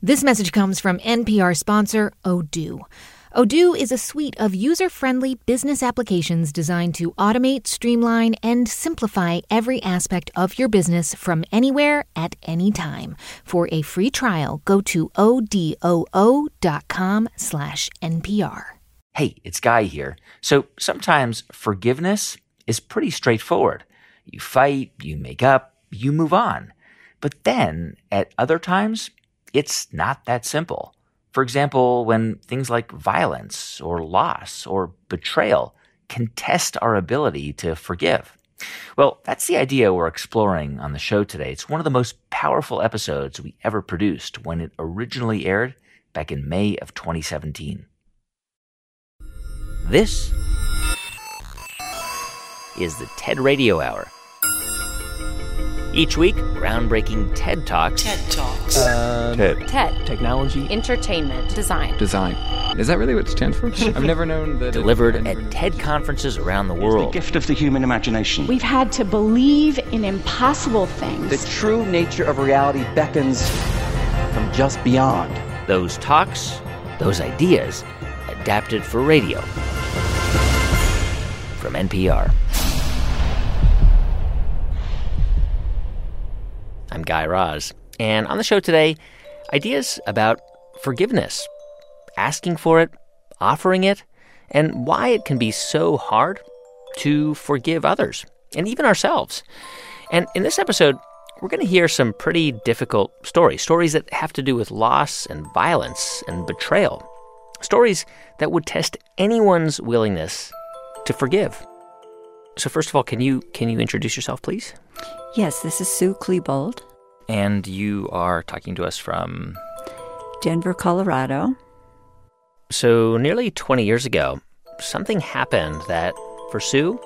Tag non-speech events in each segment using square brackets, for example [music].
This message comes from NPR sponsor Odoo. Odoo is a suite of user friendly business applications designed to automate, streamline, and simplify every aspect of your business from anywhere at any time. For a free trial, go to odoo.com slash NPR. Hey, it's Guy here. So sometimes forgiveness is pretty straightforward. You fight, you make up, you move on. But then, at other times, it's not that simple. For example, when things like violence or loss or betrayal can test our ability to forgive. Well, that's the idea we're exploring on the show today. It's one of the most powerful episodes we ever produced when it originally aired back in May of 2017. This is the TED Radio Hour each week, groundbreaking TED Talks. TED Talks. Uh, TED. TED. Technology. Entertainment. Design. Design. Is that really what it stands for? I've never known that. Delivered it, at TED conferences around the world. the gift of the human imagination. We've had to believe in impossible things. The true nature of reality beckons from just beyond. Those talks, those ideas, adapted for radio. From NPR. I'm Guy Raz. And on the show today, ideas about forgiveness, asking for it, offering it, and why it can be so hard to forgive others and even ourselves. And in this episode, we're going to hear some pretty difficult stories, stories that have to do with loss and violence and betrayal, stories that would test anyone's willingness to forgive. So first of all, can you can you introduce yourself, please? Yes, this is Sue Klebold. And you are talking to us from Denver, Colorado. So, nearly 20 years ago, something happened that, for Sue,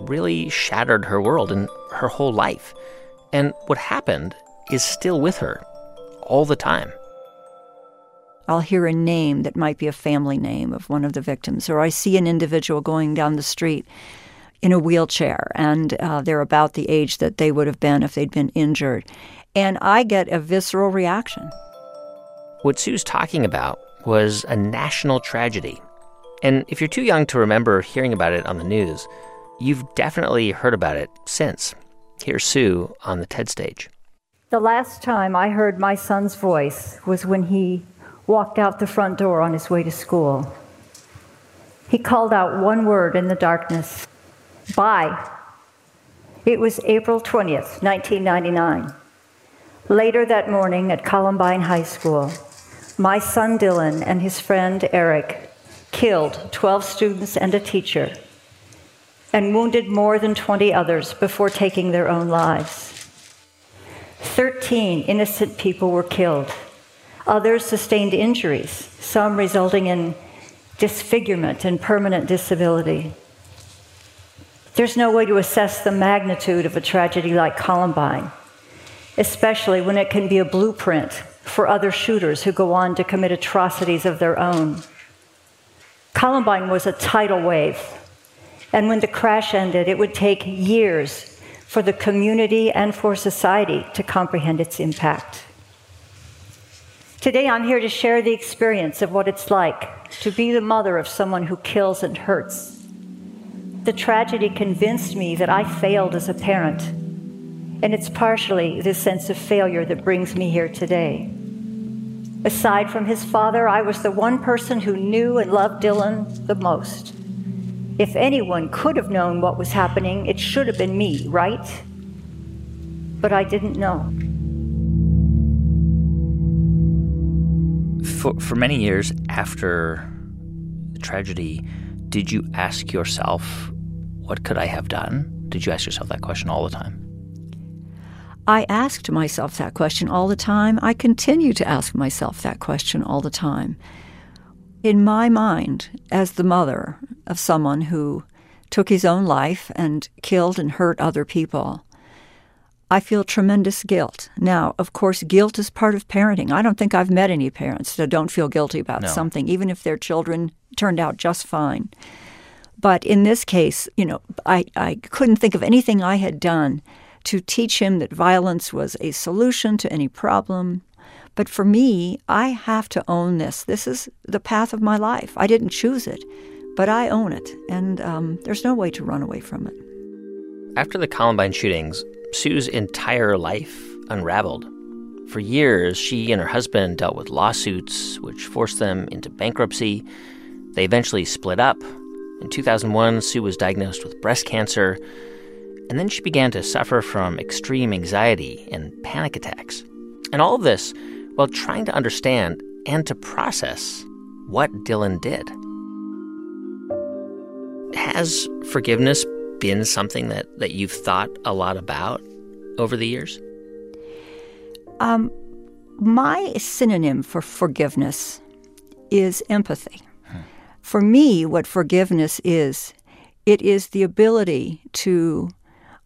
really shattered her world and her whole life. And what happened is still with her all the time. I'll hear a name that might be a family name of one of the victims, or I see an individual going down the street in a wheelchair and uh, they're about the age that they would have been if they'd been injured. And I get a visceral reaction. What Sue's talking about was a national tragedy. And if you're too young to remember hearing about it on the news, you've definitely heard about it since. Here's Sue on the TED stage. The last time I heard my son's voice was when he walked out the front door on his way to school. He called out one word in the darkness Bye. It was April 20th, 1999. Later that morning at Columbine High School, my son Dylan and his friend Eric killed 12 students and a teacher and wounded more than 20 others before taking their own lives. 13 innocent people were killed. Others sustained injuries, some resulting in disfigurement and permanent disability. There's no way to assess the magnitude of a tragedy like Columbine, especially when it can be a blueprint for other shooters who go on to commit atrocities of their own. Columbine was a tidal wave, and when the crash ended, it would take years for the community and for society to comprehend its impact. Today, I'm here to share the experience of what it's like to be the mother of someone who kills and hurts the tragedy convinced me that I failed as a parent. And it's partially this sense of failure that brings me here today. Aside from his father, I was the one person who knew and loved Dylan the most. If anyone could have known what was happening, it should have been me, right? But I didn't know. For, for many years after the tragedy, did you ask yourself what could I have done? Did you ask yourself that question all the time? I asked myself that question all the time. I continue to ask myself that question all the time. In my mind, as the mother of someone who took his own life and killed and hurt other people, I feel tremendous guilt. Now, of course, guilt is part of parenting. I don't think I've met any parents that don't feel guilty about no. something, even if their children turned out just fine. But in this case, you know, I, I couldn't think of anything I had done to teach him that violence was a solution to any problem, But for me, I have to own this. This is the path of my life. I didn't choose it, but I own it, and um, there's no way to run away from it. After the Columbine shootings, Sue's entire life unraveled. For years, she and her husband dealt with lawsuits, which forced them into bankruptcy. They eventually split up. In 2001, Sue was diagnosed with breast cancer, and then she began to suffer from extreme anxiety and panic attacks. And all of this while trying to understand and to process what Dylan did. Has forgiveness been something that, that you've thought a lot about over the years? Um, my synonym for forgiveness is empathy. For me, what forgiveness is, it is the ability to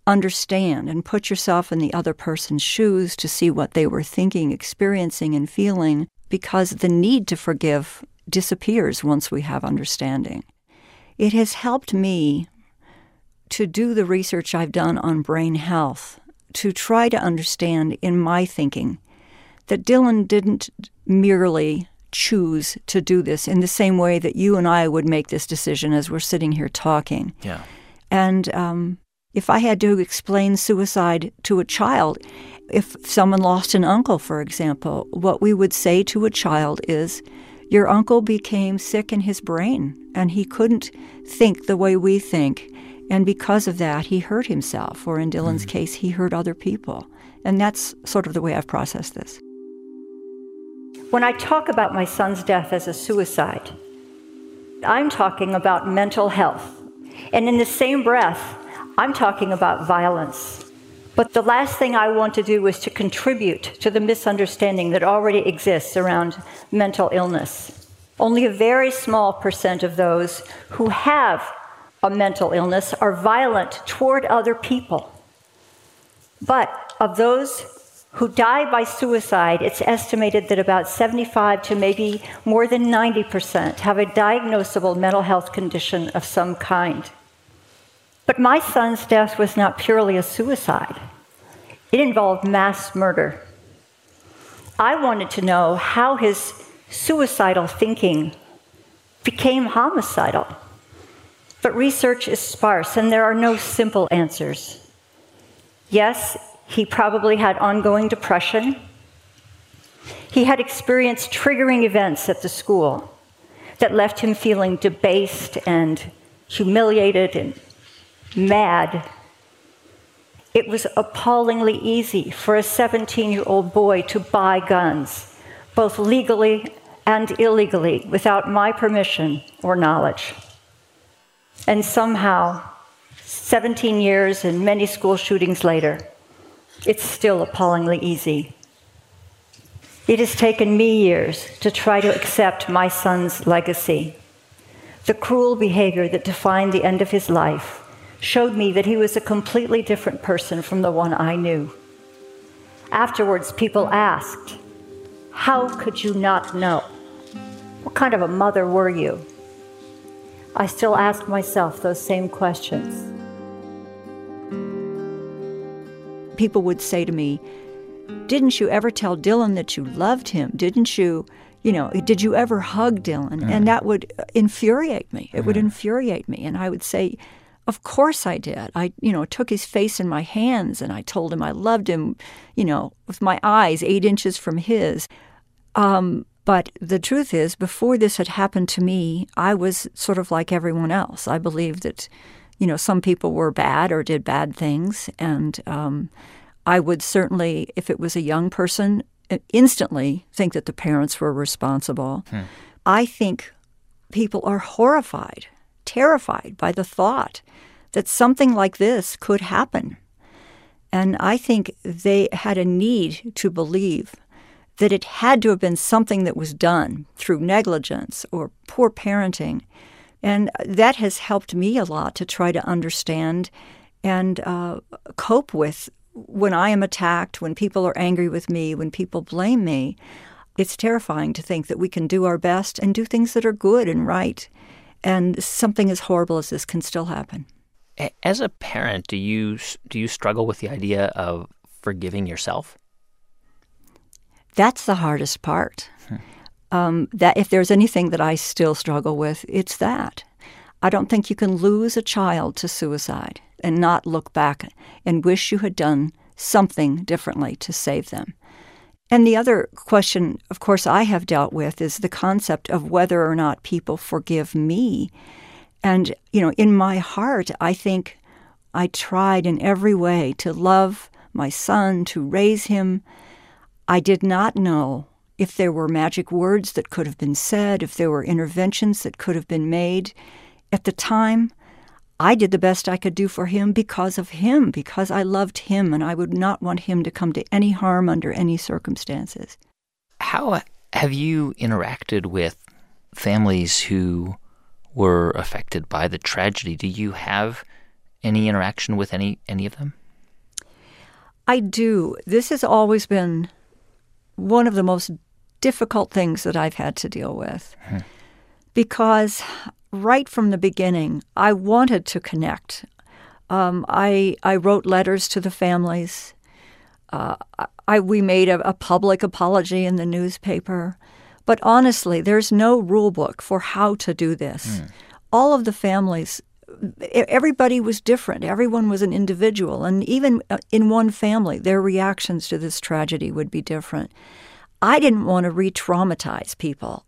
understand and put yourself in the other person's shoes to see what they were thinking, experiencing, and feeling, because the need to forgive disappears once we have understanding. It has helped me to do the research I've done on brain health, to try to understand in my thinking that Dylan didn't merely choose to do this in the same way that you and I would make this decision as we're sitting here talking. Yeah. And um, if I had to explain suicide to a child, if someone lost an uncle, for example, what we would say to a child is, Your uncle became sick in his brain and he couldn't think the way we think. And because of that, he hurt himself, or in Dylan's mm-hmm. case, he hurt other people. And that's sort of the way I've processed this. When I talk about my son's death as a suicide, I'm talking about mental health. And in the same breath, I'm talking about violence. But the last thing I want to do is to contribute to the misunderstanding that already exists around mental illness. Only a very small percent of those who have a mental illness are violent toward other people. But of those who die by suicide, it's estimated that about 75 to maybe more than 90% have a diagnosable mental health condition of some kind. But my son's death was not purely a suicide, it involved mass murder. I wanted to know how his suicidal thinking became homicidal. But research is sparse and there are no simple answers. Yes, he probably had ongoing depression. He had experienced triggering events at the school that left him feeling debased and humiliated and mad. It was appallingly easy for a 17 year old boy to buy guns, both legally and illegally, without my permission or knowledge. And somehow, 17 years and many school shootings later, it's still appallingly easy. It has taken me years to try to accept my son's legacy, the cruel behavior that defined the end of his life showed me that he was a completely different person from the one I knew. Afterwards, people asked, How could you not know? What kind of a mother were you? I still ask myself those same questions. People would say to me, Didn't you ever tell Dylan that you loved him? Didn't you? You know, did you ever hug Dylan? Mm. And that would infuriate me. It mm. would infuriate me. And I would say, of course I did. I, you know, took his face in my hands and I told him I loved him, you know, with my eyes eight inches from his. Um, but the truth is, before this had happened to me, I was sort of like everyone else. I believed that, you know, some people were bad or did bad things. And um, I would certainly, if it was a young person, instantly think that the parents were responsible. Hmm. I think people are horrified terrified by the thought that something like this could happen. And I think they had a need to believe that it had to have been something that was done through negligence or poor parenting. And that has helped me a lot to try to understand and uh, cope with when I am attacked, when people are angry with me, when people blame me. It's terrifying to think that we can do our best and do things that are good and right and something as horrible as this can still happen. As a parent, do you do you struggle with the idea of forgiving yourself? That's the hardest part. Um, that if there's anything that I still struggle with, it's that. I don't think you can lose a child to suicide and not look back and wish you had done something differently to save them. And the other question, of course, I have dealt with is the concept of whether or not people forgive me. And, you know, in my heart, I think I tried in every way to love my son, to raise him. I did not know if there were magic words that could have been said, if there were interventions that could have been made. At the time, I did the best I could do for him because of him, because I loved him, and I would not want him to come to any harm under any circumstances. How have you interacted with families who were affected by the tragedy? Do you have any interaction with any any of them? I do. This has always been one of the most difficult things that I've had to deal with. Hmm. Because right from the beginning, I wanted to connect. Um, I I wrote letters to the families. Uh, I we made a, a, public apology in the newspaper, but honestly, there's no rule book for how to do this. Mm. All of the families, everybody was different. Everyone was an individual, and even uh, in one family, their reactions to this tragedy would be different. I didn't want to re-traumatize people.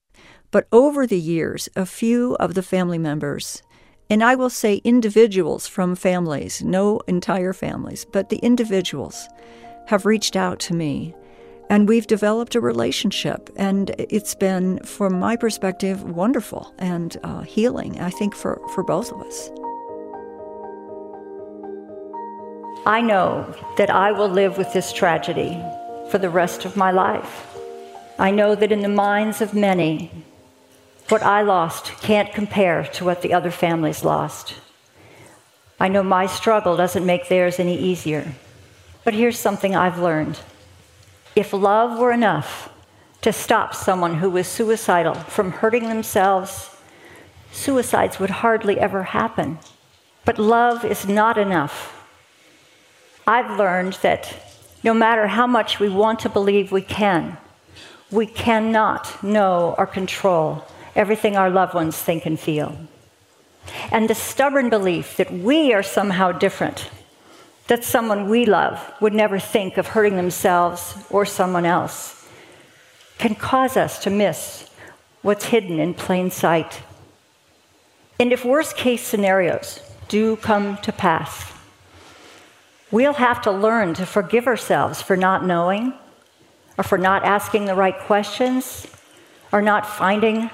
But over the years, a few of the family members, and I will say individuals from families, no entire families, but the individuals have reached out to me. And we've developed a relationship, and it's been, from my perspective, wonderful and uh, healing, I think, for, for both of us. I know that I will live with this tragedy for the rest of my life. I know that in the minds of many, what I lost can't compare to what the other families lost. I know my struggle doesn't make theirs any easier. But here's something I've learned if love were enough to stop someone who was suicidal from hurting themselves, suicides would hardly ever happen. But love is not enough. I've learned that no matter how much we want to believe we can, we cannot know or control everything our loved ones think and feel. And the stubborn belief that we are somehow different, that someone we love would never think of hurting themselves or someone else, can cause us to miss what's hidden in plain sight. And if worst case scenarios do come to pass, we'll have to learn to forgive ourselves for not knowing, or for not asking the right questions, or not finding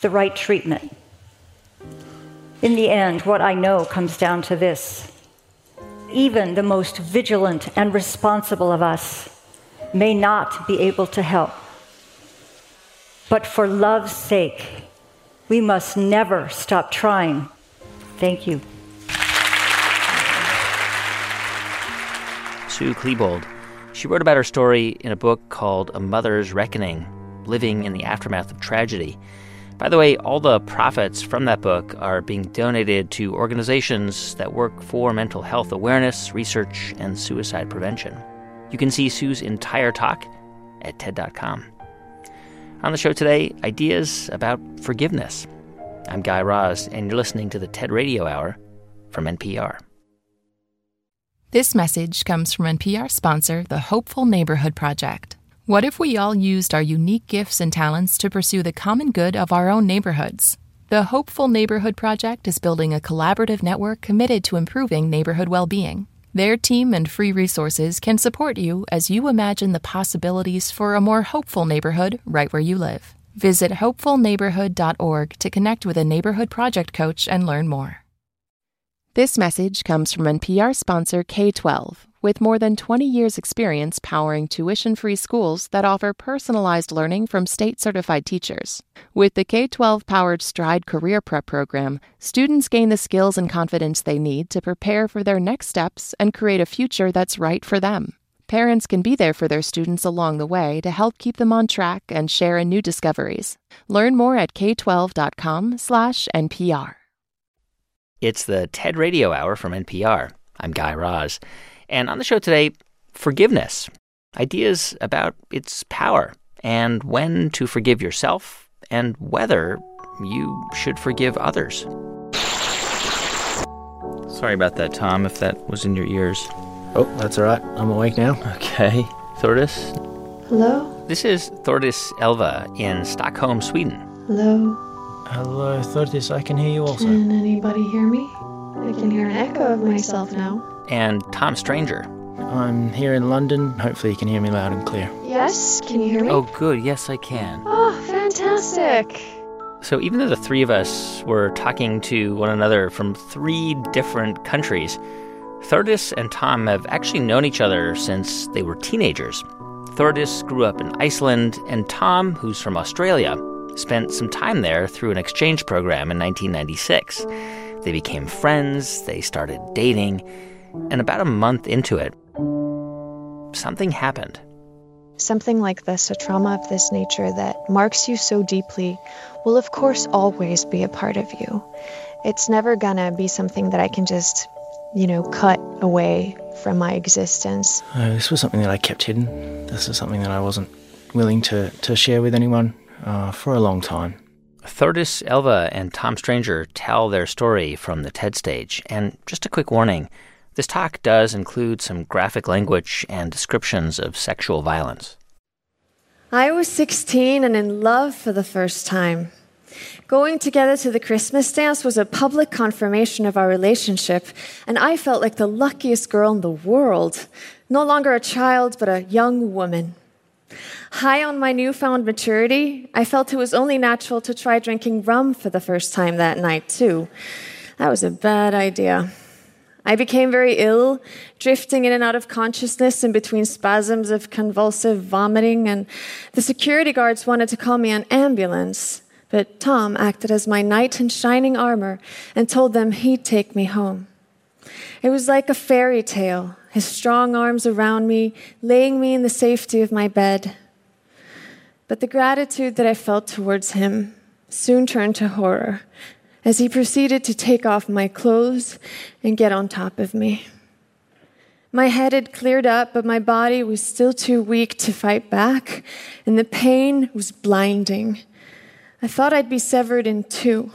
the right treatment. In the end, what I know comes down to this. Even the most vigilant and responsible of us may not be able to help. But for love's sake, we must never stop trying. Thank you. Sue Klebold. She wrote about her story in a book called A Mother's Reckoning Living in the Aftermath of Tragedy. By the way, all the profits from that book are being donated to organizations that work for mental health awareness, research, and suicide prevention. You can see Sue's entire talk at TED.com. On the show today, ideas about forgiveness. I'm Guy Raz, and you're listening to the TED Radio Hour from NPR. This message comes from NPR sponsor, the Hopeful Neighborhood Project. What if we all used our unique gifts and talents to pursue the common good of our own neighborhoods? The Hopeful Neighborhood Project is building a collaborative network committed to improving neighborhood well being. Their team and free resources can support you as you imagine the possibilities for a more hopeful neighborhood right where you live. Visit hopefulneighborhood.org to connect with a neighborhood project coach and learn more. This message comes from NPR sponsor K 12 with more than 20 years' experience powering tuition free schools that offer personalized learning from state certified teachers. With the K 12 powered Stride Career Prep program, students gain the skills and confidence they need to prepare for their next steps and create a future that's right for them. Parents can be there for their students along the way to help keep them on track and share in new discoveries. Learn more at k12.com/npr. It's the TED Radio Hour from NPR. I'm Guy Raz. And on the show today, forgiveness. ideas about its power and when to forgive yourself and whether you should forgive others. Sorry about that, Tom, if that was in your ears. Oh, that's all right. I'm awake now. Okay. Thordis? Hello? This is Thordis Elva in Stockholm, Sweden. Hello? Hello, Thordis. I can hear you also. Can anybody hear me? I can hear an echo of myself now. And Tom Stranger. I'm here in London. Hopefully, you can hear me loud and clear. Yes? Can you hear me? Oh, good. Yes, I can. Oh, fantastic. So, even though the three of us were talking to one another from three different countries, Thordis and Tom have actually known each other since they were teenagers. Thordis grew up in Iceland, and Tom, who's from Australia, spent some time there through an exchange program in 1996. They became friends, they started dating, and about a month into it, something happened. Something like this, a trauma of this nature that marks you so deeply, will of course always be a part of you. It's never gonna be something that I can just, you know, cut away from my existence. Uh, this was something that I kept hidden. This is something that I wasn't willing to, to share with anyone uh, for a long time. Thordis Elva and Tom Stranger tell their story from the TED stage. And just a quick warning this talk does include some graphic language and descriptions of sexual violence. I was 16 and in love for the first time. Going together to the Christmas dance was a public confirmation of our relationship, and I felt like the luckiest girl in the world. No longer a child, but a young woman. High on my newfound maturity, I felt it was only natural to try drinking rum for the first time that night, too. That was a bad idea. I became very ill, drifting in and out of consciousness in between spasms of convulsive vomiting, and the security guards wanted to call me an ambulance. But Tom acted as my knight in shining armor and told them he'd take me home. It was like a fairy tale, his strong arms around me, laying me in the safety of my bed. But the gratitude that I felt towards him soon turned to horror as he proceeded to take off my clothes and get on top of me. My head had cleared up, but my body was still too weak to fight back, and the pain was blinding. I thought I'd be severed in two.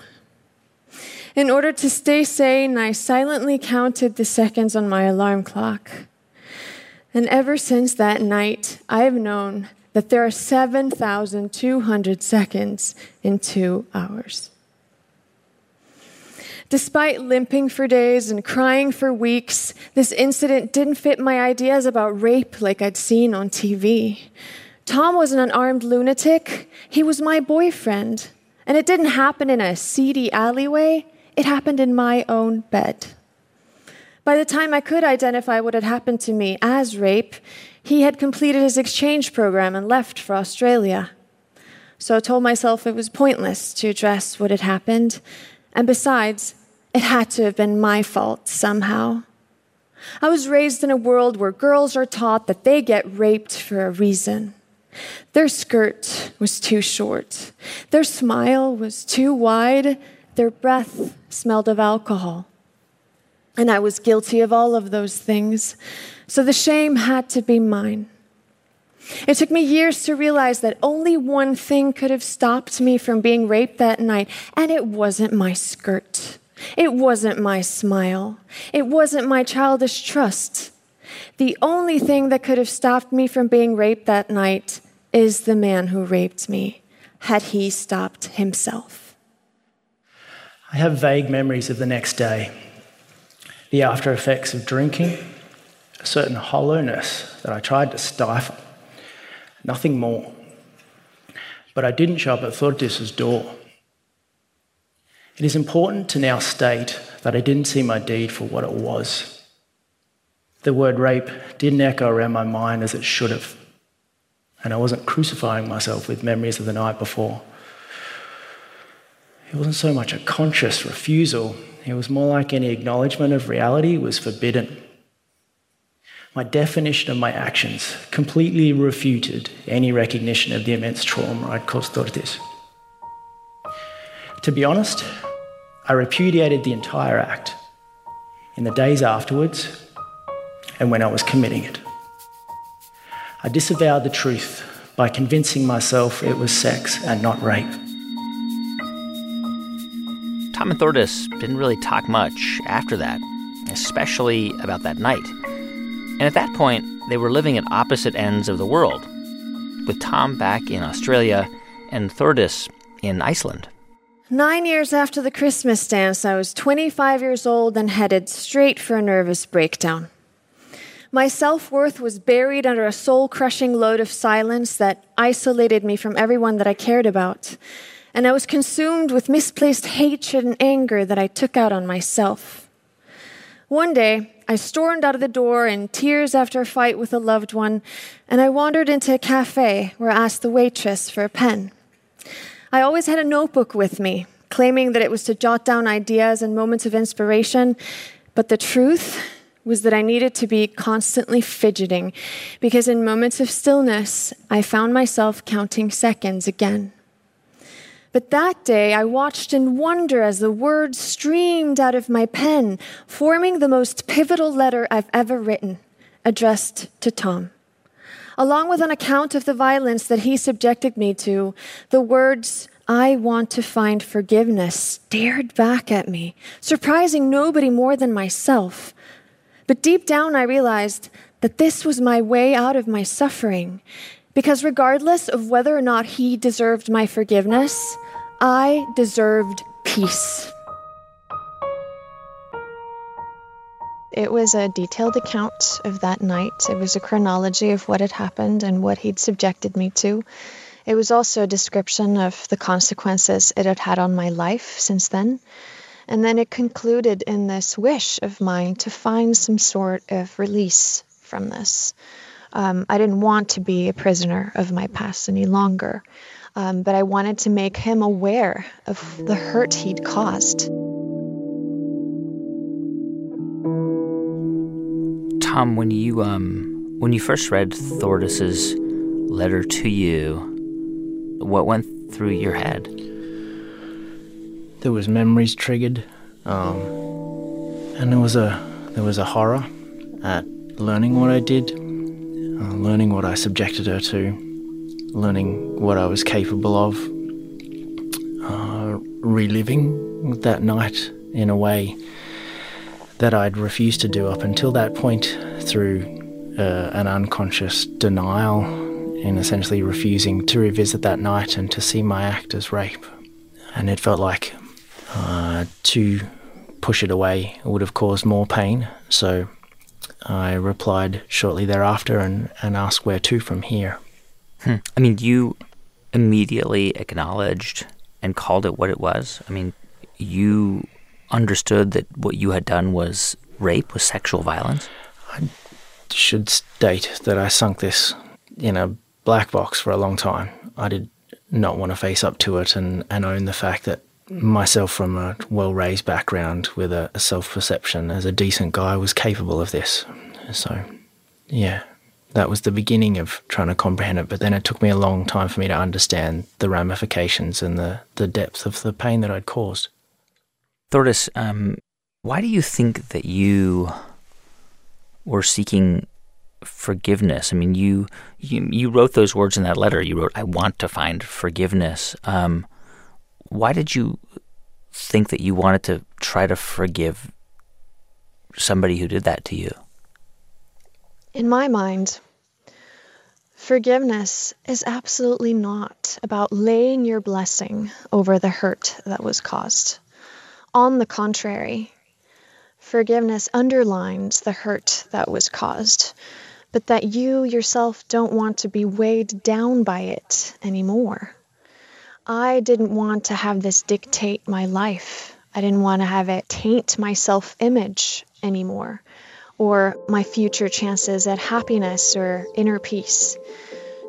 In order to stay sane, I silently counted the seconds on my alarm clock. And ever since that night, I have known that there are 7,200 seconds in two hours. Despite limping for days and crying for weeks, this incident didn't fit my ideas about rape like I'd seen on TV. Tom wasn't an armed lunatic, he was my boyfriend. And it didn't happen in a seedy alleyway, it happened in my own bed. By the time I could identify what had happened to me as rape, he had completed his exchange program and left for Australia. So I told myself it was pointless to address what had happened, and besides, it had to have been my fault somehow. I was raised in a world where girls are taught that they get raped for a reason. Their skirt was too short, their smile was too wide, their breath smelled of alcohol. And I was guilty of all of those things, so the shame had to be mine. It took me years to realize that only one thing could have stopped me from being raped that night, and it wasn't my skirt. It wasn't my smile. It wasn't my childish trust. The only thing that could have stopped me from being raped that night is the man who raped me, had he stopped himself. I have vague memories of the next day, the after effects of drinking, a certain hollowness that I tried to stifle, nothing more. But I didn't show up at Thordis's door. It is important to now state that I didn't see my deed for what it was. The word rape didn't echo around my mind as it should have, and I wasn't crucifying myself with memories of the night before. It wasn't so much a conscious refusal, it was more like any acknowledgement of reality was forbidden. My definition of my actions completely refuted any recognition of the immense trauma I'd caused Thordis. To be honest, I repudiated the entire act in the days afterwards and when I was committing it. I disavowed the truth by convincing myself it was sex and not rape. Tom and Thordis didn't really talk much after that, especially about that night. And at that point, they were living at opposite ends of the world, with Tom back in Australia and Thordis in Iceland. Nine years after the Christmas dance, I was 25 years old and headed straight for a nervous breakdown. My self worth was buried under a soul crushing load of silence that isolated me from everyone that I cared about. And I was consumed with misplaced hatred and anger that I took out on myself. One day, I stormed out of the door in tears after a fight with a loved one, and I wandered into a cafe where I asked the waitress for a pen. I always had a notebook with me, claiming that it was to jot down ideas and moments of inspiration, but the truth was that I needed to be constantly fidgeting because in moments of stillness, I found myself counting seconds again. But that day, I watched in wonder as the words streamed out of my pen, forming the most pivotal letter I've ever written, addressed to Tom. Along with an account of the violence that he subjected me to, the words, I want to find forgiveness, stared back at me, surprising nobody more than myself. But deep down, I realized that this was my way out of my suffering. Because regardless of whether or not he deserved my forgiveness, I deserved peace. It was a detailed account of that night. It was a chronology of what had happened and what he'd subjected me to. It was also a description of the consequences it had had on my life since then. And then it concluded in this wish of mine to find some sort of release from this. Um, I didn't want to be a prisoner of my past any longer, um, but I wanted to make him aware of the hurt he'd caused. Tom, when you um, when you first read Thordis's letter to you, what went through your head? there was memories triggered, um, and there was a there was a horror at learning what I did, uh, learning what I subjected her to, learning what I was capable of, uh, reliving that night in a way that I'd refused to do up until that point through uh, an unconscious denial and essentially refusing to revisit that night and to see my act as rape. And it felt like uh, to push it away would have caused more pain. So I replied shortly thereafter and, and asked where to from here. Hmm. I mean, you immediately acknowledged and called it what it was. I mean, you understood that what you had done was rape, was sexual violence. I should state that I sunk this in a black box for a long time. I did not want to face up to it and, and own the fact that myself from a well raised background with a, a self perception as a decent guy was capable of this. So, yeah, that was the beginning of trying to comprehend it. But then it took me a long time for me to understand the ramifications and the, the depth of the pain that I'd caused. Thordis, um, why do you think that you were seeking forgiveness? I mean, you, you you wrote those words in that letter. You wrote, "I want to find forgiveness." Um, why did you think that you wanted to try to forgive somebody who did that to you? In my mind, forgiveness is absolutely not about laying your blessing over the hurt that was caused. On the contrary, forgiveness underlines the hurt that was caused, but that you yourself don't want to be weighed down by it anymore. I didn't want to have this dictate my life. I didn't want to have it taint my self image anymore or my future chances at happiness or inner peace.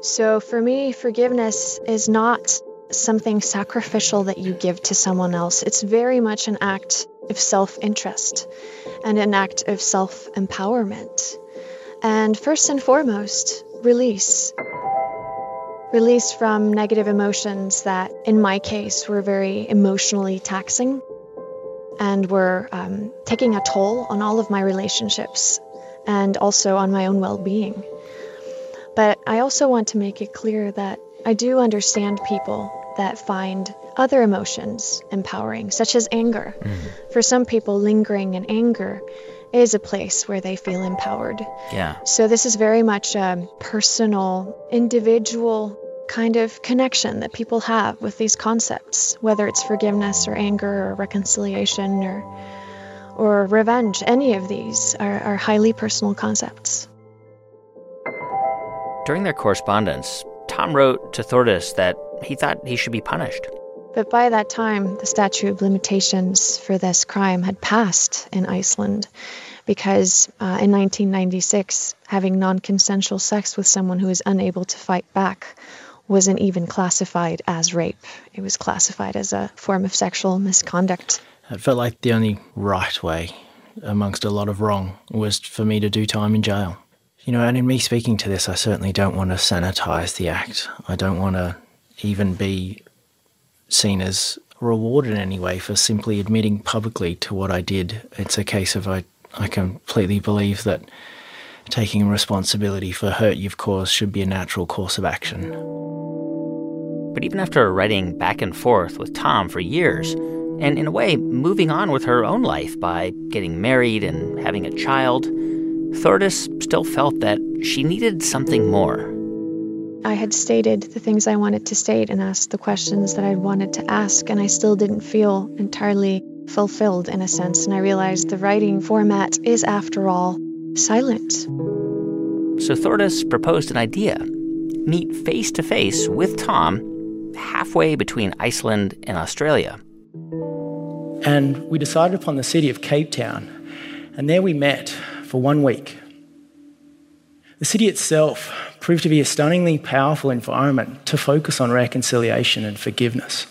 So for me, forgiveness is not something sacrificial that you give to someone else. It's very much an act of self interest and an act of self empowerment. And first and foremost, release release from negative emotions that, in my case, were very emotionally taxing and were um, taking a toll on all of my relationships and also on my own well being. But I also want to make it clear that I do understand people that find other emotions empowering, such as anger. Mm. For some people, lingering in anger is a place where they feel empowered. Yeah. So this is very much a personal, individual kind of connection that people have with these concepts, whether it's forgiveness or anger or reconciliation or or revenge. Any of these are, are highly personal concepts. During their correspondence, Tom wrote to Thordis that he thought he should be punished. But by that time, the statute of limitations for this crime had passed in Iceland because uh, in 1996, having non consensual sex with someone who is unable to fight back wasn't even classified as rape. It was classified as a form of sexual misconduct. It felt like the only right way, amongst a lot of wrong, was for me to do time in jail. You know, and in me speaking to this, I certainly don't want to sanitize the act. I don't want to even be seen as rewarded in any way for simply admitting publicly to what I did. It's a case of I, I completely believe that taking responsibility for hurt you've caused should be a natural course of action. But even after writing back and forth with Tom for years, and in a way moving on with her own life by getting married and having a child, Thordis still felt that she needed something more. I had stated the things I wanted to state and asked the questions that I wanted to ask, and I still didn't feel entirely fulfilled in a sense. And I realized the writing format is, after all, silent. So Thordis proposed an idea meet face to face with Tom halfway between Iceland and Australia. And we decided upon the city of Cape Town, and there we met for one week. The city itself proved to be a stunningly powerful environment to focus on reconciliation and forgiveness.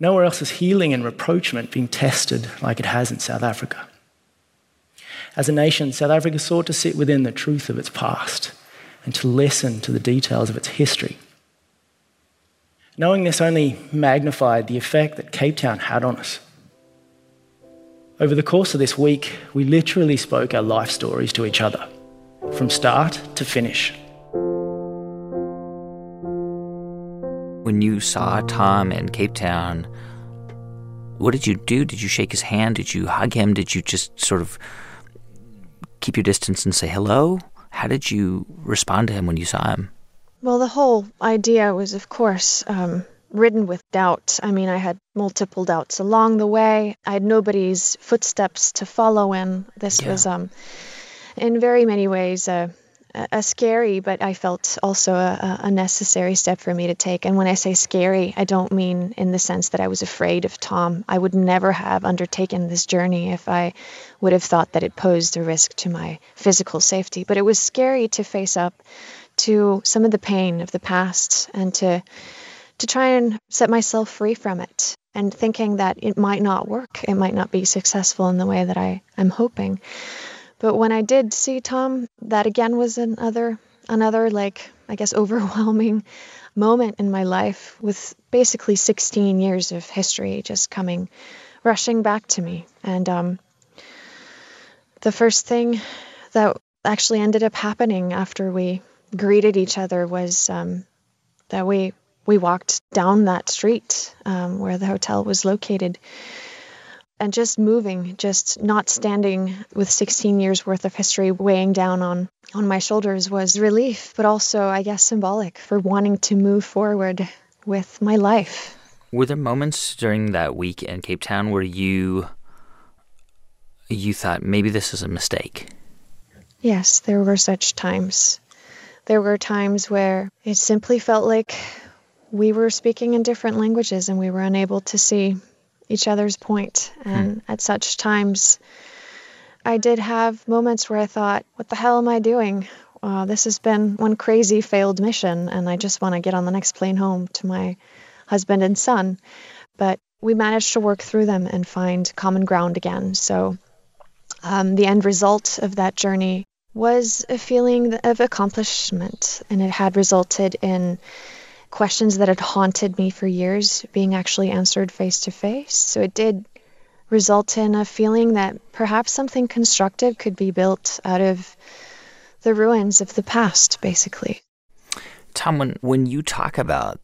Nowhere else is healing and rapprochement being tested like it has in South Africa. As a nation, South Africa sought to sit within the truth of its past and to listen to the details of its history. Knowing this only magnified the effect that Cape Town had on us. Over the course of this week, we literally spoke our life stories to each other, from start to finish. When you saw Tom in Cape Town, what did you do? Did you shake his hand? Did you hug him? Did you just sort of keep your distance and say hello? How did you respond to him when you saw him? Well, the whole idea was, of course, um, ridden with doubt. I mean, I had multiple doubts along the way. I had nobody's footsteps to follow in. This yeah. was, um, in very many ways, a, a scary, but I felt also a, a, necessary step for me to take. And when I say scary, I don't mean in the sense that I was afraid of Tom. I would never have undertaken this journey if I would have thought that it posed a risk to my physical safety. But it was scary to face up to some of the pain of the past and to to try and set myself free from it and thinking that it might not work. It might not be successful in the way that I am hoping. But when I did see Tom that again was another another like I guess [laughs] overwhelming moment in my life with basically 16 years of history just coming rushing back to me. And um the first thing that actually ended up happening after we greeted each other was um, that we we walked down that street um, where the hotel was located. And just moving just not standing with 16 years worth of history weighing down on on my shoulders was relief but also i guess symbolic for wanting to move forward with my life. Were there moments during that week in cape town where you you thought maybe this is a mistake yes there were such times there were times where it simply felt like we were speaking in different languages and we were unable to see each other's point. And hmm. at such times, I did have moments where I thought, what the hell am I doing? Uh, this has been one crazy failed mission, and I just want to get on the next plane home to my husband and son. But we managed to work through them and find common ground again. So um, the end result of that journey was a feeling of accomplishment, and it had resulted in questions that had haunted me for years being actually answered face to face. So it did result in a feeling that perhaps something constructive could be built out of the ruins of the past, basically. Tom, when, when you talk about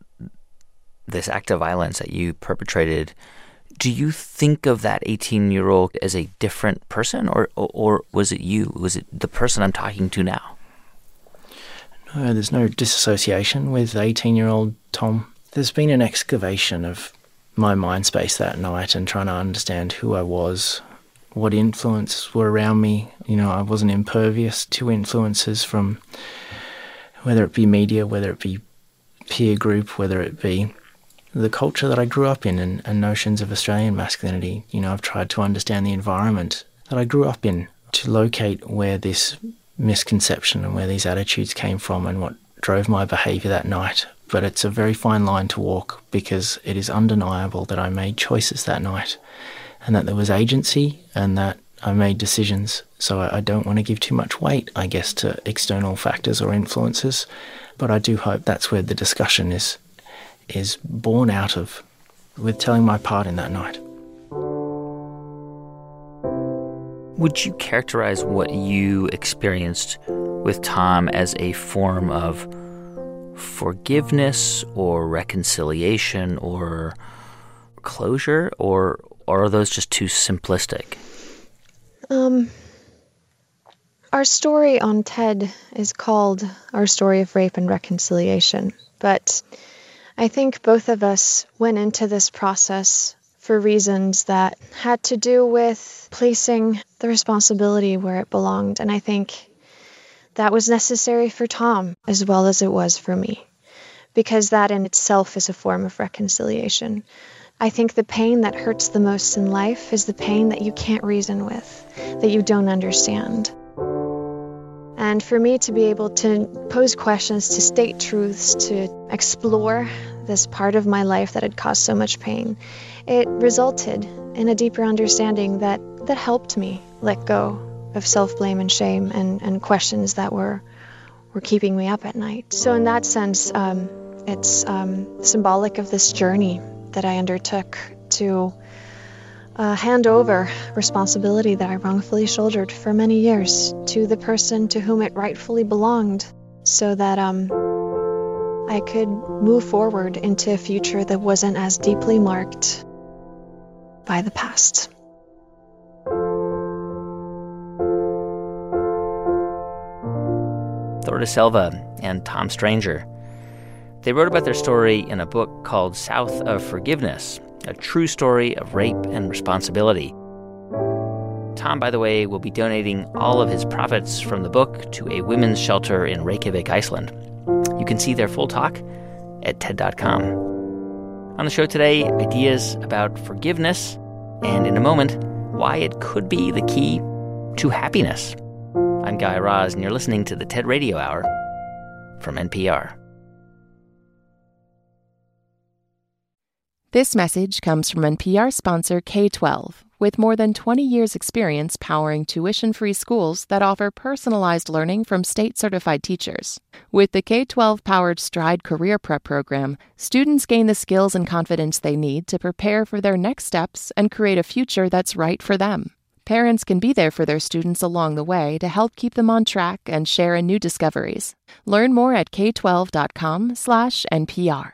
this act of violence that you perpetrated, do you think of that 18 year old as a different person, or, or, or was it you? Was it the person I'm talking to now? No, there's no disassociation with 18 year old Tom. There's been an excavation of my mind space that night and trying to understand who I was, what influences were around me. You know, I wasn't impervious to influences from whether it be media, whether it be peer group, whether it be the culture that I grew up in and, and notions of Australian masculinity. You know, I've tried to understand the environment that I grew up in to locate where this misconception and where these attitudes came from and what drove my behaviour that night. But it's a very fine line to walk because it is undeniable that I made choices that night and that there was agency and that I made decisions. So I, I don't want to give too much weight, I guess, to external factors or influences. But I do hope that's where the discussion is is born out of with telling my part in that night. Would you characterize what you experienced with Tom as a form of forgiveness or reconciliation or closure, or, or are those just too simplistic? Um, our story on TED is called Our Story of Rape and Reconciliation, but I think both of us went into this process for reasons that had to do with placing the responsibility where it belonged. And I think that was necessary for Tom as well as it was for me, because that in itself is a form of reconciliation. I think the pain that hurts the most in life is the pain that you can't reason with, that you don't understand. And for me to be able to pose questions, to state truths, to explore this part of my life that had caused so much pain, it resulted in a deeper understanding that, that helped me let go of self blame and shame and, and questions that were, were keeping me up at night. So, in that sense, um, it's um, symbolic of this journey that I undertook to uh, hand over responsibility that I wrongfully shouldered for many years to the person to whom it rightfully belonged, so that um, I could move forward into a future that wasn't as deeply marked by the past. Thordis Elva and Tom Stranger. They wrote about their story in a book called South of Forgiveness a true story of rape and responsibility. Tom, by the way, will be donating all of his profits from the book to a women's shelter in Reykjavik, Iceland. You can see their full talk at TED.com. On the show today, ideas about forgiveness, and in a moment, why it could be the key to happiness. I'm Guy Raz, and you're listening to the TED Radio Hour from NPR. This message comes from NPR sponsor K 12, with more than 20 years' experience powering tuition free schools that offer personalized learning from state certified teachers. With the K 12 powered Stride Career Prep program, students gain the skills and confidence they need to prepare for their next steps and create a future that's right for them. Parents can be there for their students along the way to help keep them on track and share in new discoveries. Learn more at k12.com/npr.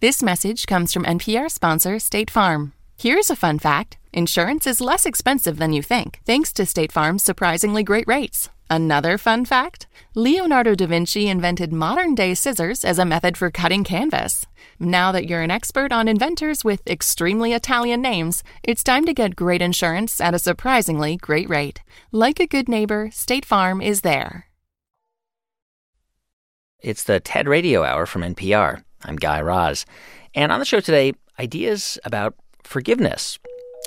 This message comes from NPR sponsor State Farm. Here's a fun fact insurance is less expensive than you think, thanks to State Farm's surprisingly great rates. Another fun fact Leonardo da Vinci invented modern day scissors as a method for cutting canvas. Now that you're an expert on inventors with extremely Italian names, it's time to get great insurance at a surprisingly great rate. Like a good neighbor, State Farm is there. It's the TED Radio Hour from NPR. I'm Guy Raz. And on the show today, ideas about forgiveness,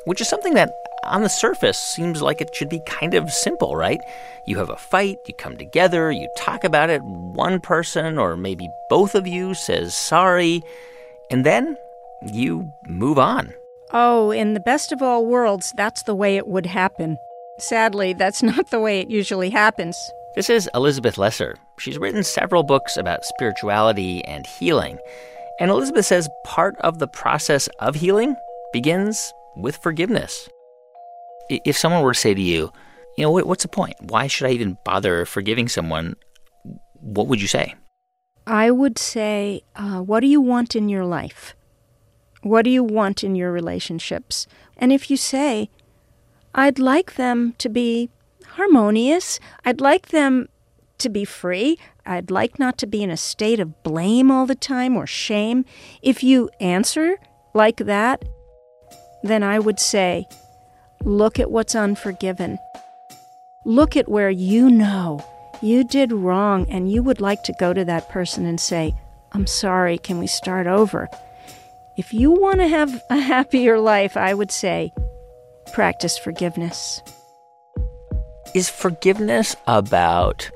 which is something that on the surface seems like it should be kind of simple, right? You have a fight, you come together, you talk about it, one person or maybe both of you says sorry, and then you move on. Oh, in the best of all worlds, that's the way it would happen. Sadly, that's [laughs] not the way it usually happens. This is Elizabeth Lesser. She's written several books about spirituality and healing. And Elizabeth says part of the process of healing begins with forgiveness. If someone were to say to you, you know, what's the point? Why should I even bother forgiving someone? What would you say? I would say, uh, what do you want in your life? What do you want in your relationships? And if you say, I'd like them to be harmonious, I'd like them to be free, I'd like not to be in a state of blame all the time or shame. If you answer like that, then I would say, look at what's unforgiven. Look at where you know you did wrong and you would like to go to that person and say, I'm sorry, can we start over? If you want to have a [laughs] happier life, I would say practice forgiveness. Is forgiveness about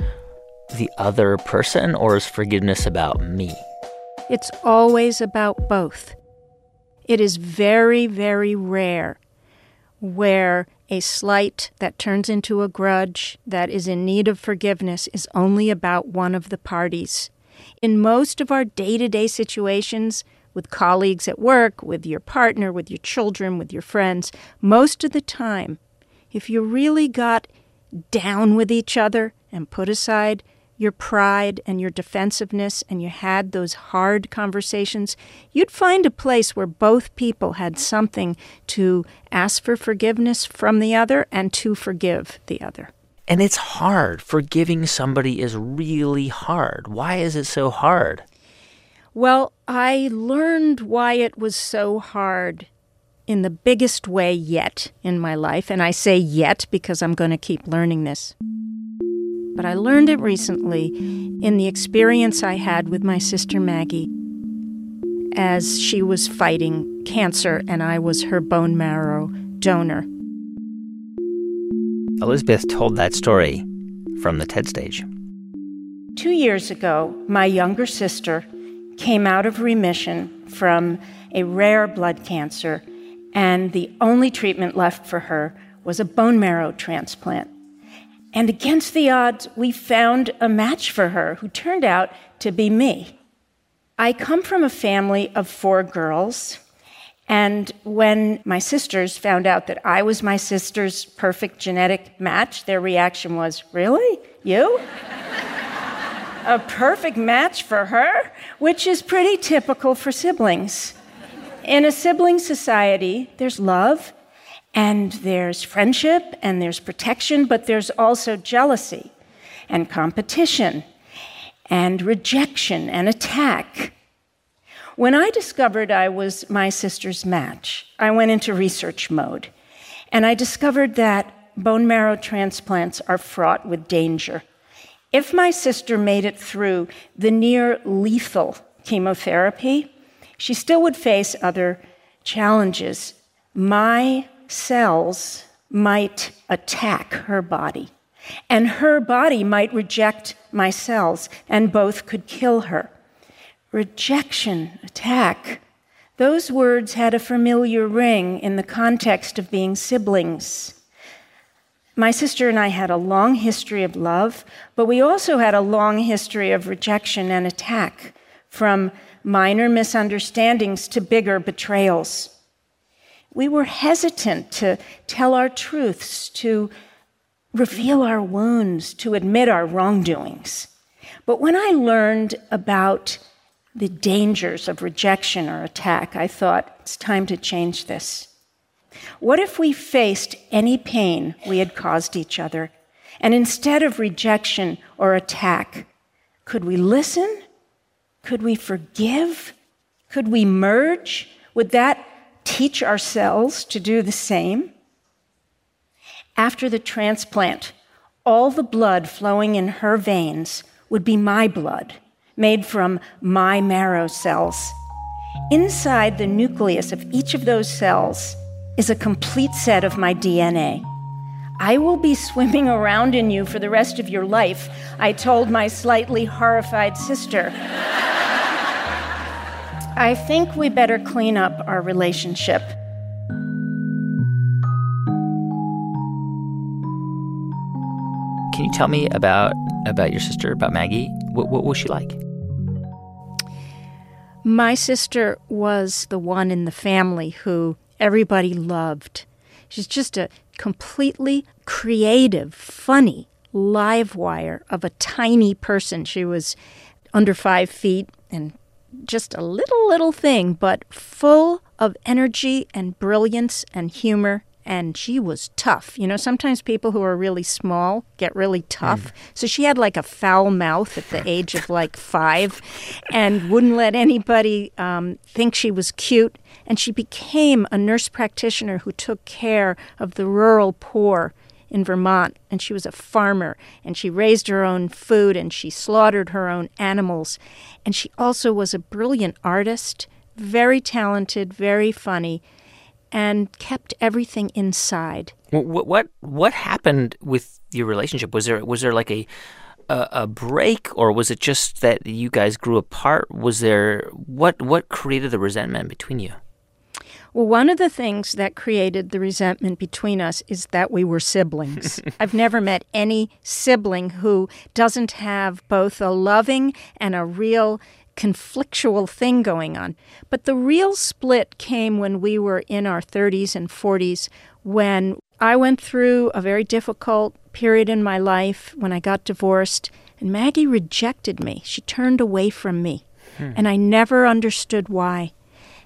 the other person or is forgiveness about me? It's always about both. It is very, very rare where a slight that turns into a grudge that is in need of forgiveness is only about one of the parties. In most of our day to day situations, with colleagues at work, with your partner, with your children, with your friends, most of the time, if you really got down with each other and put aside your pride and your defensiveness and you had those hard conversations, you'd find a place where both people had something to ask for forgiveness from the other and to forgive the other. And it's hard. Forgiving somebody is really hard. Why is it so hard? Well, I learned why it was so hard in the biggest way yet in my life. And I say yet because I'm going to keep learning this but I learned it recently in the experience I had with my sister Maggie as she was fighting cancer and I was her bone marrow donor. Elizabeth told that story from the TED stage. Two years ago, my younger sister came out of remission from a rare blood cancer, and the only treatment left for her was a bone marrow transplant. And against the odds, we found a match for her who turned out to be me. I come from a family of four girls. And when my sisters found out that I was my sister's perfect genetic match, their reaction was, Really? You? [laughs] a perfect match for her? Which is pretty typical for siblings. In a sibling society, there's love and there's friendship and there's protection, but there's also jealousy and competition and rejection and attack. When I discovered I was my sister's match, I went into research mode. And I discovered that bone marrow transplants are fraught with danger. If my sister made it through the near lethal chemotherapy, she still would face other challenges. My cells might attack her body, and her body might reject my cells, and both could kill her. Rejection, attack, those words had a familiar ring in the context of being siblings. My sister and I had a long history of love, but we also had a long history of rejection and attack, from minor misunderstandings to bigger betrayals we were hesitant to tell our truths, to reveal our wounds, to admit our wrongdoings. But when I learned about the dangers of rejection or attack, I thought it's time to change this. What if we faced any pain we had caused each other, and instead of rejection or attack, could we listen? Could we forgive? Could we merge? Would that teach ourselves to do the same. After the transplant, all the blood flowing in her veins would be my blood, made from my marrow cells. Inside the nucleus of each of those cells is a complete set of my DNA. I will be swimming around in you for the rest of your life, I told my slightly horrified sister. I think we better clean up our relationship. Can you tell me about about your sister, about Maggie? What, what was she like? My sister was the one in the family who everybody loved. She's just a completely creative, funny, live wire of a tiny person. She was under five feet and just a little, little thing, but full of energy and brilliance and humor. And she was tough. You know, sometimes people who are really small get really tough. Mm. So she had like a foul mouth at the age of like five and wouldn't let anybody um, think she was cute. And she became a nurse practitioner who took care of the rural poor in Vermont, and she was a farmer, and she raised her own food, and she slaughtered her own animals. And she also was a brilliant artist, very talented, very funny, and kept everything inside. What what what happened with your relationship? Was there was there like a a, a break, or was it just that you guys grew apart? Was there what what created the resentment between you? Well, one of the things that created the resentment between us is that we were siblings. [laughs] I've never met any sibling who doesn't have both a loving and a real conflictual thing going on. But the real split came when we were in our 30s and 40s when I went through a very difficult period in my life when I got divorced and Maggie rejected me. She turned away from me. Hmm. And I never understood why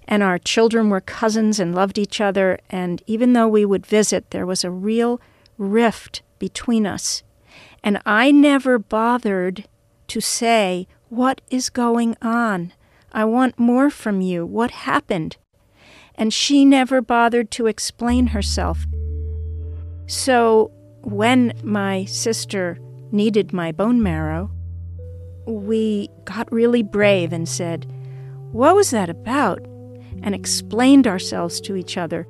and our children were cousins and loved each other. And even though we would visit, there was a real rift between us. And I never bothered to say, What is going on? I want more from you. What happened? And she never bothered to explain herself. So when my sister needed my bone marrow, we got really brave and said, What was that about? and explained ourselves to each other.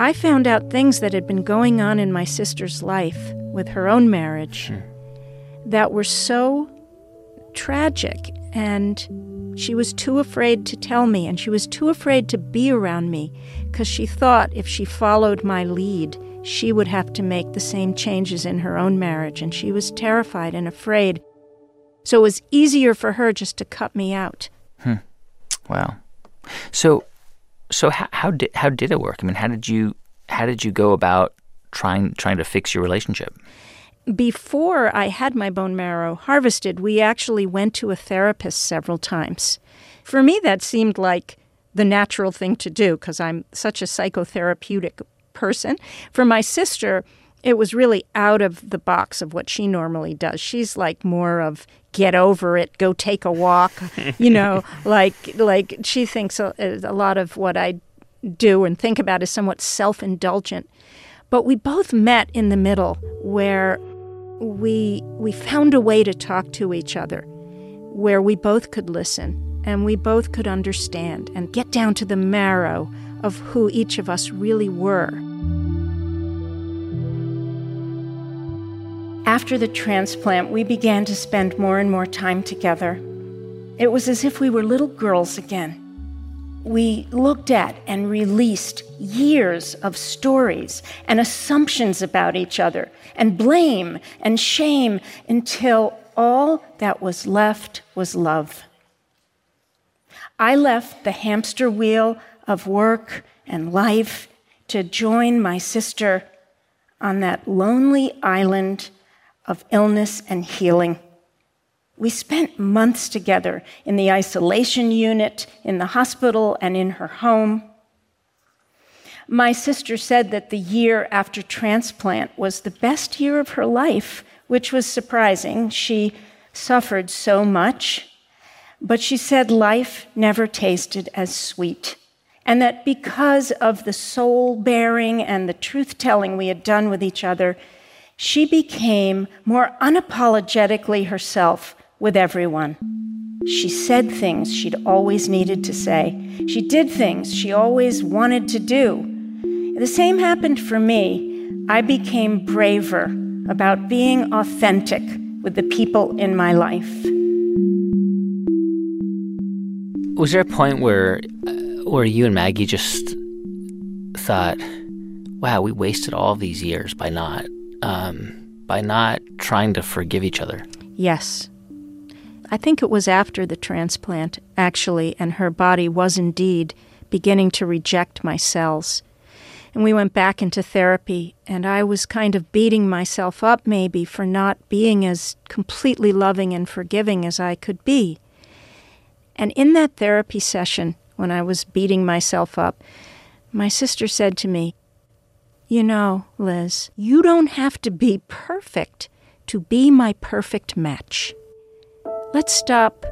I found out things that had been going on in my sister's life with her own marriage hmm. that were so tragic, and she was too afraid to tell me, and she was too afraid to be around me because she thought if she followed my lead, she would have to make the same changes in her own marriage, and she was terrified and afraid. So it was easier for her just to cut me out. Hmm. Wow. So so how, how did how did it work? I mean, how did you how did you go about trying trying to fix your relationship? Before I had my bone marrow harvested, we actually went to a therapist several times. For me, that seemed like the natural thing to do because I'm such a psychotherapeutic person. For my sister, it was really out of the box of what she normally does. She's like more of get over it, go take a walk, [laughs] you know, like like she thinks a, a lot of what I do and think about is somewhat self-indulgent. But we both met in the middle where we we found a way to talk to each other where we both could listen and we both could understand and get down to the marrow of who each of us really were. After the transplant, we began to spend more and more time together. It was as if we were little girls again. We looked at and released years of stories and assumptions about each other, and blame and shame until all that was left was love. I left the hamster wheel of work and life to join my sister on that lonely island of illness and healing. We spent months together in the isolation unit, in the hospital, and in her home. My sister said that the year after transplant was the best year of her life, which was surprising. She suffered so much, but she said life never tasted as sweet. And that because of the soul bearing and the truth telling we had done with each other, she became more unapologetically herself with everyone. She said things she'd always needed to say. She did things she always wanted to do. The same happened for me. I became braver about being authentic with the people in my life. Was there a point where, uh, where you and Maggie just thought, "Wow, we wasted all these years by not um, by not trying to forgive each other. Yes. I think it was after the transplant, actually, and her body was indeed beginning to reject my cells. And we went back into therapy, and I was kind of beating myself up maybe for not being as completely loving and forgiving as I could be. And in that therapy session, when I was beating myself up, my sister said to me, You know, Liz, you don't have to be perfect to be my perfect match. Let's stop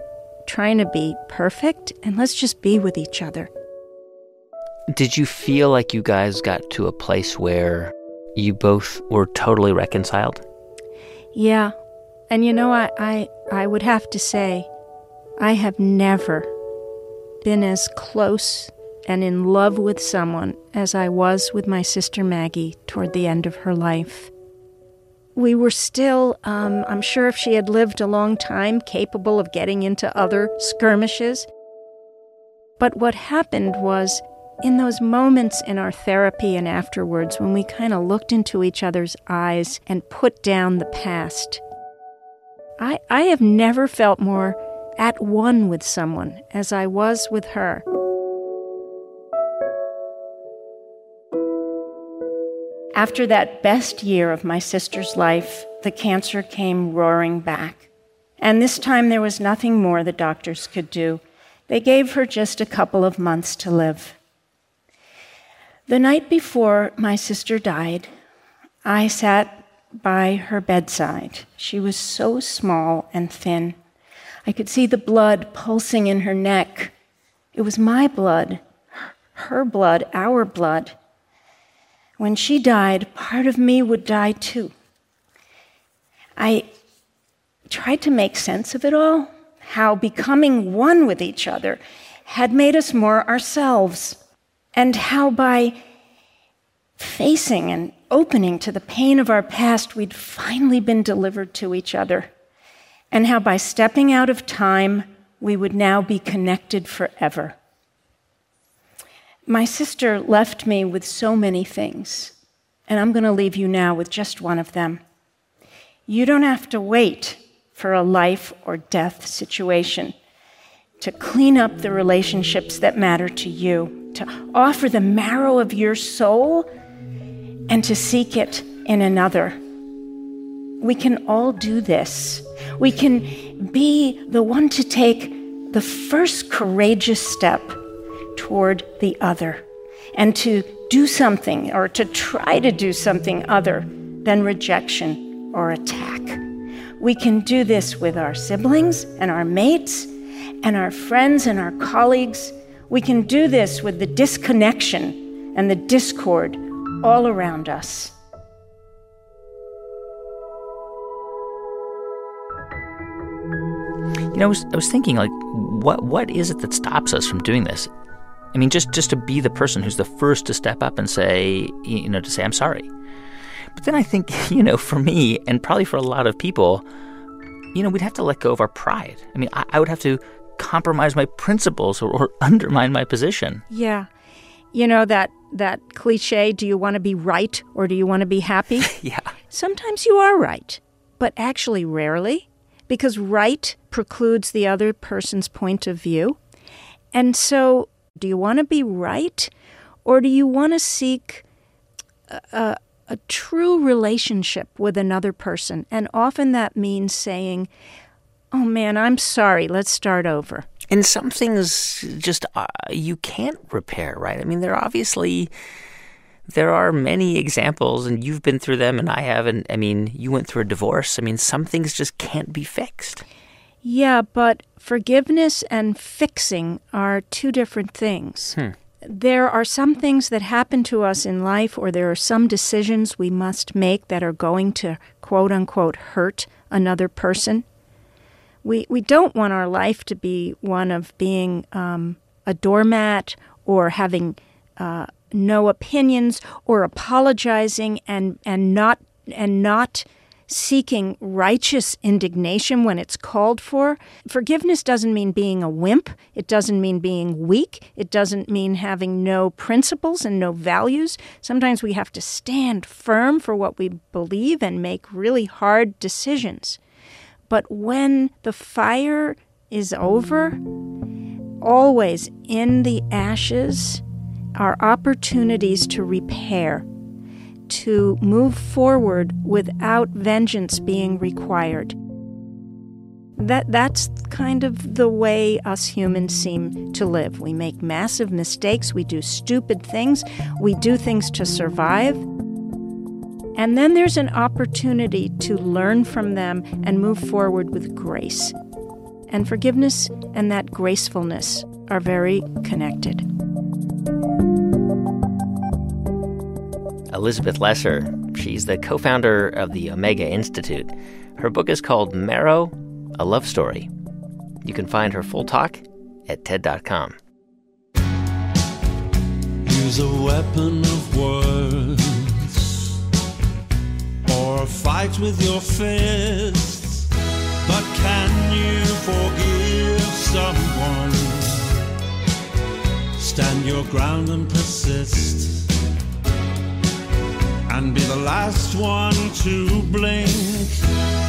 trying to be perfect and let's just be with each other. Did you feel like you guys got to a place where you both were totally reconciled? Yeah. And you know, I, I, I would have to say, I have never been as close and in love with someone as I was with my sister Maggie toward the end of her life. We were still, um, I'm sure if she had lived a long time, capable of getting into other skirmishes. But what happened was, in those moments in our therapy and afterwards, when we kind of looked into each other's eyes and put down the past, I, I have never felt more at one with someone as I was with her. After that best year of my sister's life, the cancer came roaring back. And this time there was nothing more the doctors could do. They gave her just a couple of months to live. The night before my sister died, I sat by her bedside. She was so small and thin. I could see the blood pulsing in her neck. It was my blood, her blood, our blood. When she died, part of me would die too. I tried to make sense of it all, how becoming one with each other had made us more ourselves, and how by facing and opening to the pain of our past, we'd finally been delivered to each other, and how by stepping out of time, we would now be connected forever. My sister left me with so many things, and I'm going to leave you now with just one of them. You don't have to wait for a life or death situation to clean up the relationships that matter to you, to offer the marrow of your soul, and to seek it in another. We can all do this. We can be the one to take the first courageous step toward the other and to do something or to try to do something other than rejection or attack. We can do this with our siblings and our mates and our friends and our colleagues. We can do this with the disconnection and the discord all around us. You know, I was, I was thinking, like, what what is it that stops us from doing this? I mean, just just to be the person who's the first to step up and say, you know, to say I'm sorry. But then I think, [laughs] you know, for me and probably for a lot of people, you know, we'd have to let go of our pride. I mean, I, I would have to compromise my principles or, or [laughs] undermine my position. Yeah. You know that that cliche, do you want to be right or do you want to be happy? [laughs] yeah. Sometimes you are right, but actually rarely, because right precludes the other person's point of view. And so do you want to be right? Or do you want to seek a, a, true relationship with another person? And often that means saying, Oh man, I'm sorry, let's start over. And some things just uh, you can't repair, right? I mean, there are obviously there are many examples, and you've been through them, and I have. And I mean, you went through a divorce. I mean, some things just can't be fixed. Yeah, but forgiveness and fixing are two different things. Hmm. There are some things that happen to us in life, or there are some decisions we must make that are going to quote unquote hurt another person. We, we don't want our life to be one of being um, a doormat or having uh, no opinions or apologizing and, and not and not seeking righteous indignation when it's called for. Forgiveness doesn't mean being a wimp. It doesn't mean being weak. It doesn't mean having no principles and no values. Sometimes we have to stand firm for what we believe and make really hard decisions. But when the fire is over, always in the ashes, are opportunities to repair, to move forward without vengeance being required. That, that's kind of the way us humans seem to live. We make massive mistakes, we do stupid things, we do things to survive. And then there's an opportunity to learn from them and move forward with grace. And forgiveness and that gracefulness are very connected. Elizabeth Lesser, she's the co founder of the Omega Institute. Her book is called Marrow A Love Story. You can find her full talk at TED.com. Use a weapon of words or fight with your fists. But can you forgive someone? Stand your ground and persist. And be the last one to blink.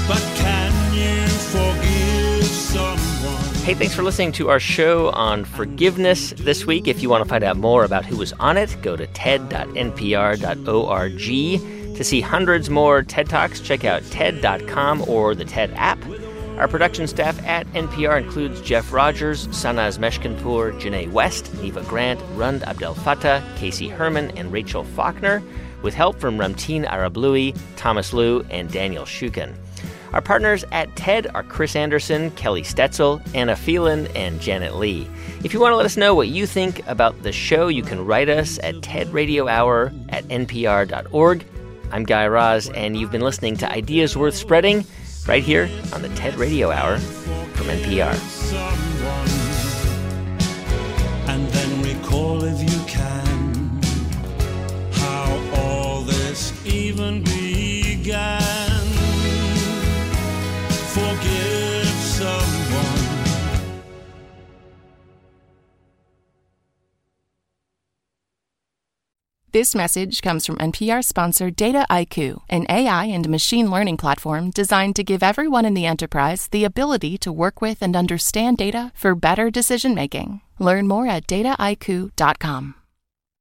But can you forgive someone? Hey, thanks for listening to our show on forgiveness this week. If you want to find out more about who was on it, go to ted.npr.org. To see hundreds more TED Talks, check out TED.com or the TED app. Our production staff at NPR includes Jeff Rogers, Sanaz Meshkinpour, Janae West, Neva Grant, Rund Abdel Fattah, Casey Herman, and Rachel Faulkner, with help from Ramtin Arablouei, Thomas Lu, and Daniel Shukin. Our partners at TED are Chris Anderson, Kelly Stoetzel, Anna Phelan, and Janet Lee. If you want to let us know what you think about the show, you can write us at tedradiohour at npr.org. I'm Guy Raz, and you've been listening to Ideas Worth Spreading right here on the TED Radio Hour from NPR. Even. Forgive someone. This message comes from NPR sponsor Dataiku, an AI and machine learning platform designed to give everyone in the enterprise the ability to work with and understand data for better decision making. Learn more at dataiku.com.